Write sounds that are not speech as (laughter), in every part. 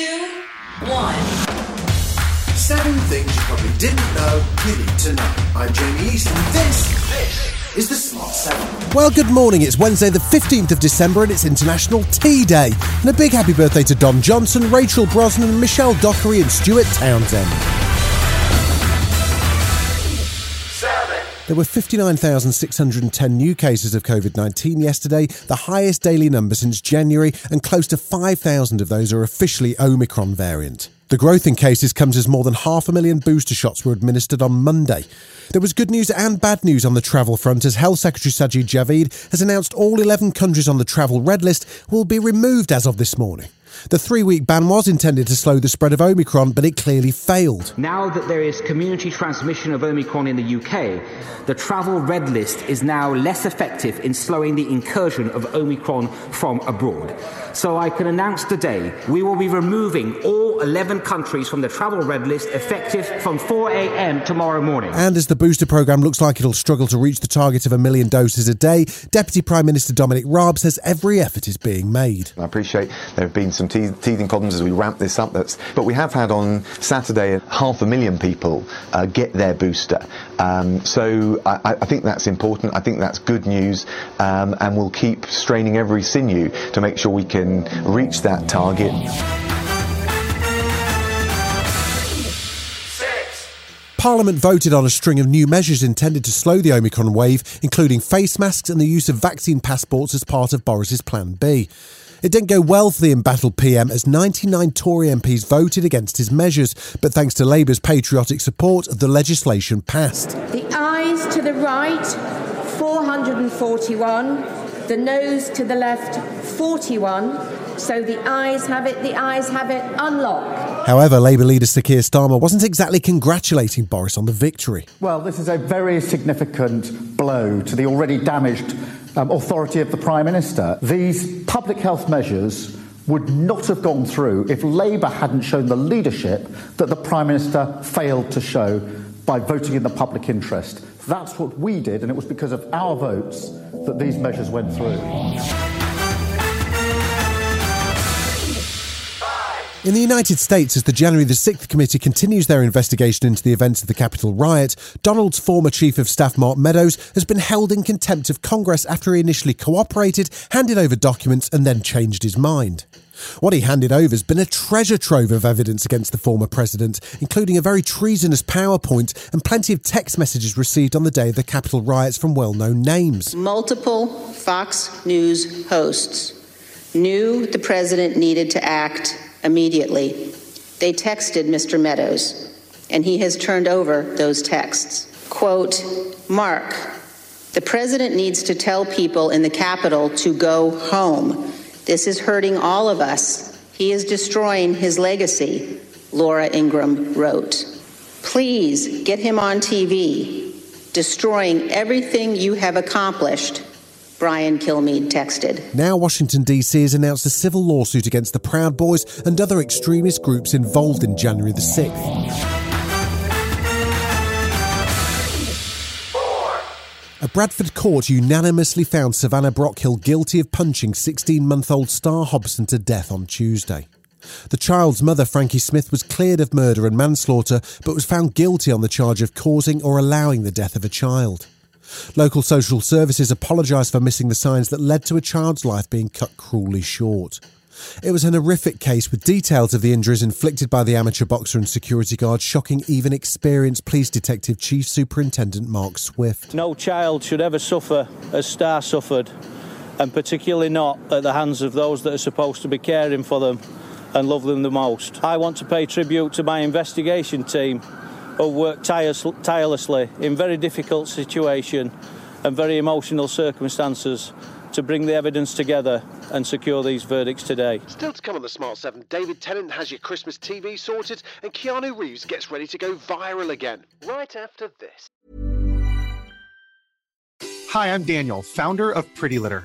Two, one. Seven things you probably didn't know you need to know. I'm Jamie East, and this, this is the Smart 7. Well, good morning. It's Wednesday, the 15th of December, and it's International Tea Day. And a big happy birthday to Don Johnson, Rachel Brosnahan, Michelle Dockery, and Stuart Townsend. There were 59,610 new cases of COVID 19 yesterday, the highest daily number since January, and close to 5,000 of those are officially Omicron variant. The growth in cases comes as more than half a million booster shots were administered on Monday. There was good news and bad news on the travel front as Health Secretary Sajid Javid has announced all 11 countries on the travel red list will be removed as of this morning. The three week ban was intended to slow the spread of Omicron, but it clearly failed. Now that there is community transmission of Omicron in the UK, the travel red list is now less effective in slowing the incursion of Omicron from abroad. So I can announce today we will be removing all 11 countries from the travel red list effective from 4 a.m. tomorrow morning. And as the booster programme looks like it'll struggle to reach the target of a million doses a day, Deputy Prime Minister Dominic Raab says every effort is being made. I appreciate there have been some te- teething problems as we ramp this up, that's, but we have had on Saturday half a million people uh, get their booster. Um, so I, I, think that's important. I think that's good news, um, and we'll keep straining every sinew to make sure we can reach that target. Parliament voted on a string of new measures intended to slow the Omicron wave, including face masks and the use of vaccine passports as part of Boris's Plan B. It didn't go well for the embattled PM as 99 Tory MPs voted against his measures, but thanks to Labour's patriotic support, the legislation passed. The ayes to the right, 441. The noes to the left, 41. So the ayes have it, the ayes have it, unlock. However, Labour leader Sir Keir Starmer wasn't exactly congratulating Boris on the victory. Well, this is a very significant blow to the already damaged um, authority of the Prime Minister. These public health measures would not have gone through if Labour hadn't shown the leadership that the Prime Minister failed to show by voting in the public interest. That's what we did, and it was because of our votes that these measures went through. In the United States, as the January the 6th committee continues their investigation into the events of the Capitol riot, Donald's former Chief of Staff Mark Meadows has been held in contempt of Congress after he initially cooperated, handed over documents, and then changed his mind. What he handed over has been a treasure trove of evidence against the former president, including a very treasonous PowerPoint and plenty of text messages received on the day of the Capitol riots from well known names. Multiple Fox News hosts knew the president needed to act immediately. They texted Mr. Meadows, and he has turned over those texts. Quote, Mark, the president needs to tell people in the Capitol to go home. This is hurting all of us. He is destroying his legacy, Laura Ingraham wrote. Please get him on TV, destroying everything you have accomplished. Brian Kilmeade texted. Now, Washington, D.C. has announced a civil lawsuit against the Proud Boys and other extremist groups involved in January the 6th. A Bradford court unanimously found Savannah Brockhill guilty of punching 16 month old Star Hobson to death on Tuesday. The child's mother, Frankie Smith, was cleared of murder and manslaughter, but was found guilty on the charge of causing or allowing the death of a child. Local social services apologised for missing the signs that led to a child's life being cut cruelly short. It was an horrific case with details of the injuries inflicted by the amateur boxer and security guard, shocking even experienced police detective Chief Superintendent Mark Swift. No child should ever suffer as Star suffered, and particularly not at the hands of those that are supposed to be caring for them and love them the most. I want to pay tribute to my investigation team who worked tirelessly in very difficult situation and very emotional circumstances to bring the evidence together and secure these verdicts today. Still to come on the Smart 7, David Tennant has your Christmas TV sorted, and Keanu Reeves gets ready to go viral again. Right after this. Hi, I'm Daniel, founder of Pretty Litter.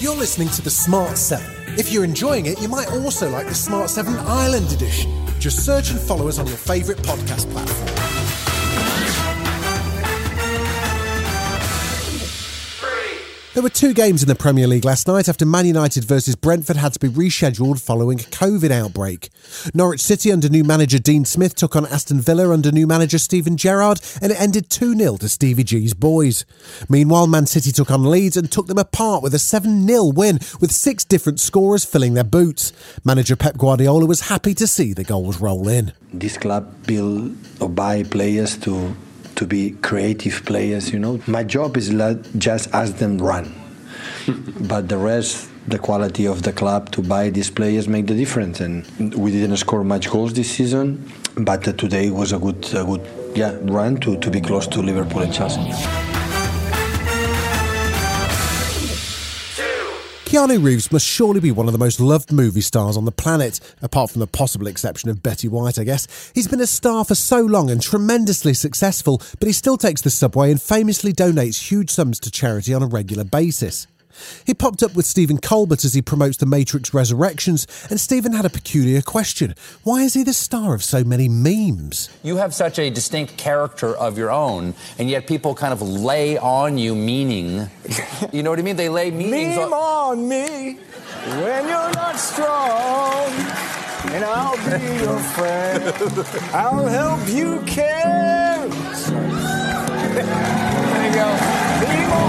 You're listening to the Smart 7. If you're enjoying it, you might also like the Smart 7 Ireland Edition. Just search and follow us on your favourite podcast platform. There were two games in the Premier League last night after Man United versus Brentford had to be rescheduled following a COVID outbreak. Norwich City under new manager Dean Smith took on Aston Villa under new manager Steven Gerrard and it ended 2-0 to Stevie G's boys. Meanwhile, Man City took on Leeds and took them apart with a 7-0 win with six different scorers filling their boots. Manager Pep Guardiola was happy to see the goals roll in. This club build or buy players to to be creative players, you know. My job is let just ask them run. (laughs) but the rest, the quality of the club to buy these players make the difference. And we didn't score much goals this season, but today was a good, a good yeah, run to, to be close to Liverpool and Chelsea. Keanu Reeves must surely be one of the most loved movie stars on the planet, apart from the possible exception of Betty White, I guess. He's been a star for so long and tremendously successful, but he still takes the subway and famously donates huge sums to charity on a regular basis. He popped up with Stephen Colbert as he promotes The Matrix Resurrections, and Stephen had a peculiar question. Why is he the star of so many memes? You have such a distinct character of your own, and yet people kind of lay on you meaning. (laughs) You know what I mean? They lay meanings Meme on me when you're not strong. And I'll be your friend. I'll help you carry. (laughs) There you go. Meme on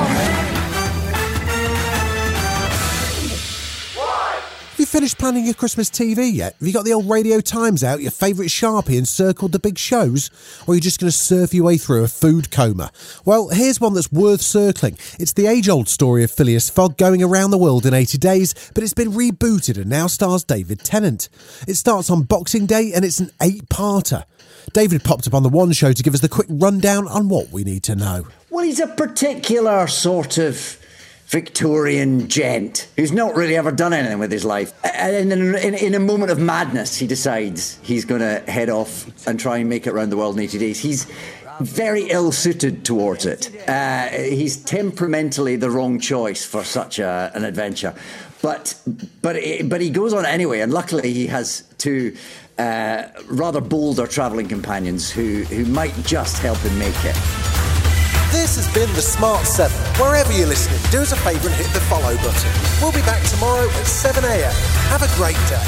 finished planning your Christmas TV yet? Have you got the old Radio Times out, your favourite Sharpie, and circled the big shows? Or are you just going to surf your way through a food coma? Well, here's one that's worth circling. It's the age old story of Phileas Fogg going around the world in 80 days, but it's been rebooted and now stars David Tennant. It starts on Boxing Day and it's an eight parter. David popped up on the One Show to give us the quick rundown on what we need to know. Well, he's a particular sort of Victorian gent who's not really ever done anything with his life. And in, in, in a moment of madness, he decides he's going to head off and try and make it around the world in 80 days. He's very ill suited towards it. Uh, he's temperamentally the wrong choice for such a, an adventure. But, but, but he goes on anyway, and luckily he has two uh, rather bolder travelling companions who, who might just help him make it. This has been the Smart 7. Wherever you're listening, do us a favour and hit the follow button. We'll be back tomorrow at 7am. Have a great day.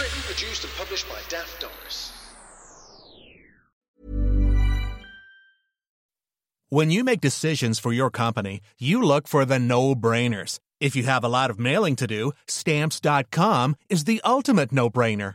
Written, produced, and published by Daft Doris. When you make decisions for your company, you look for the no brainers. If you have a lot of mailing to do, stamps.com is the ultimate no brainer.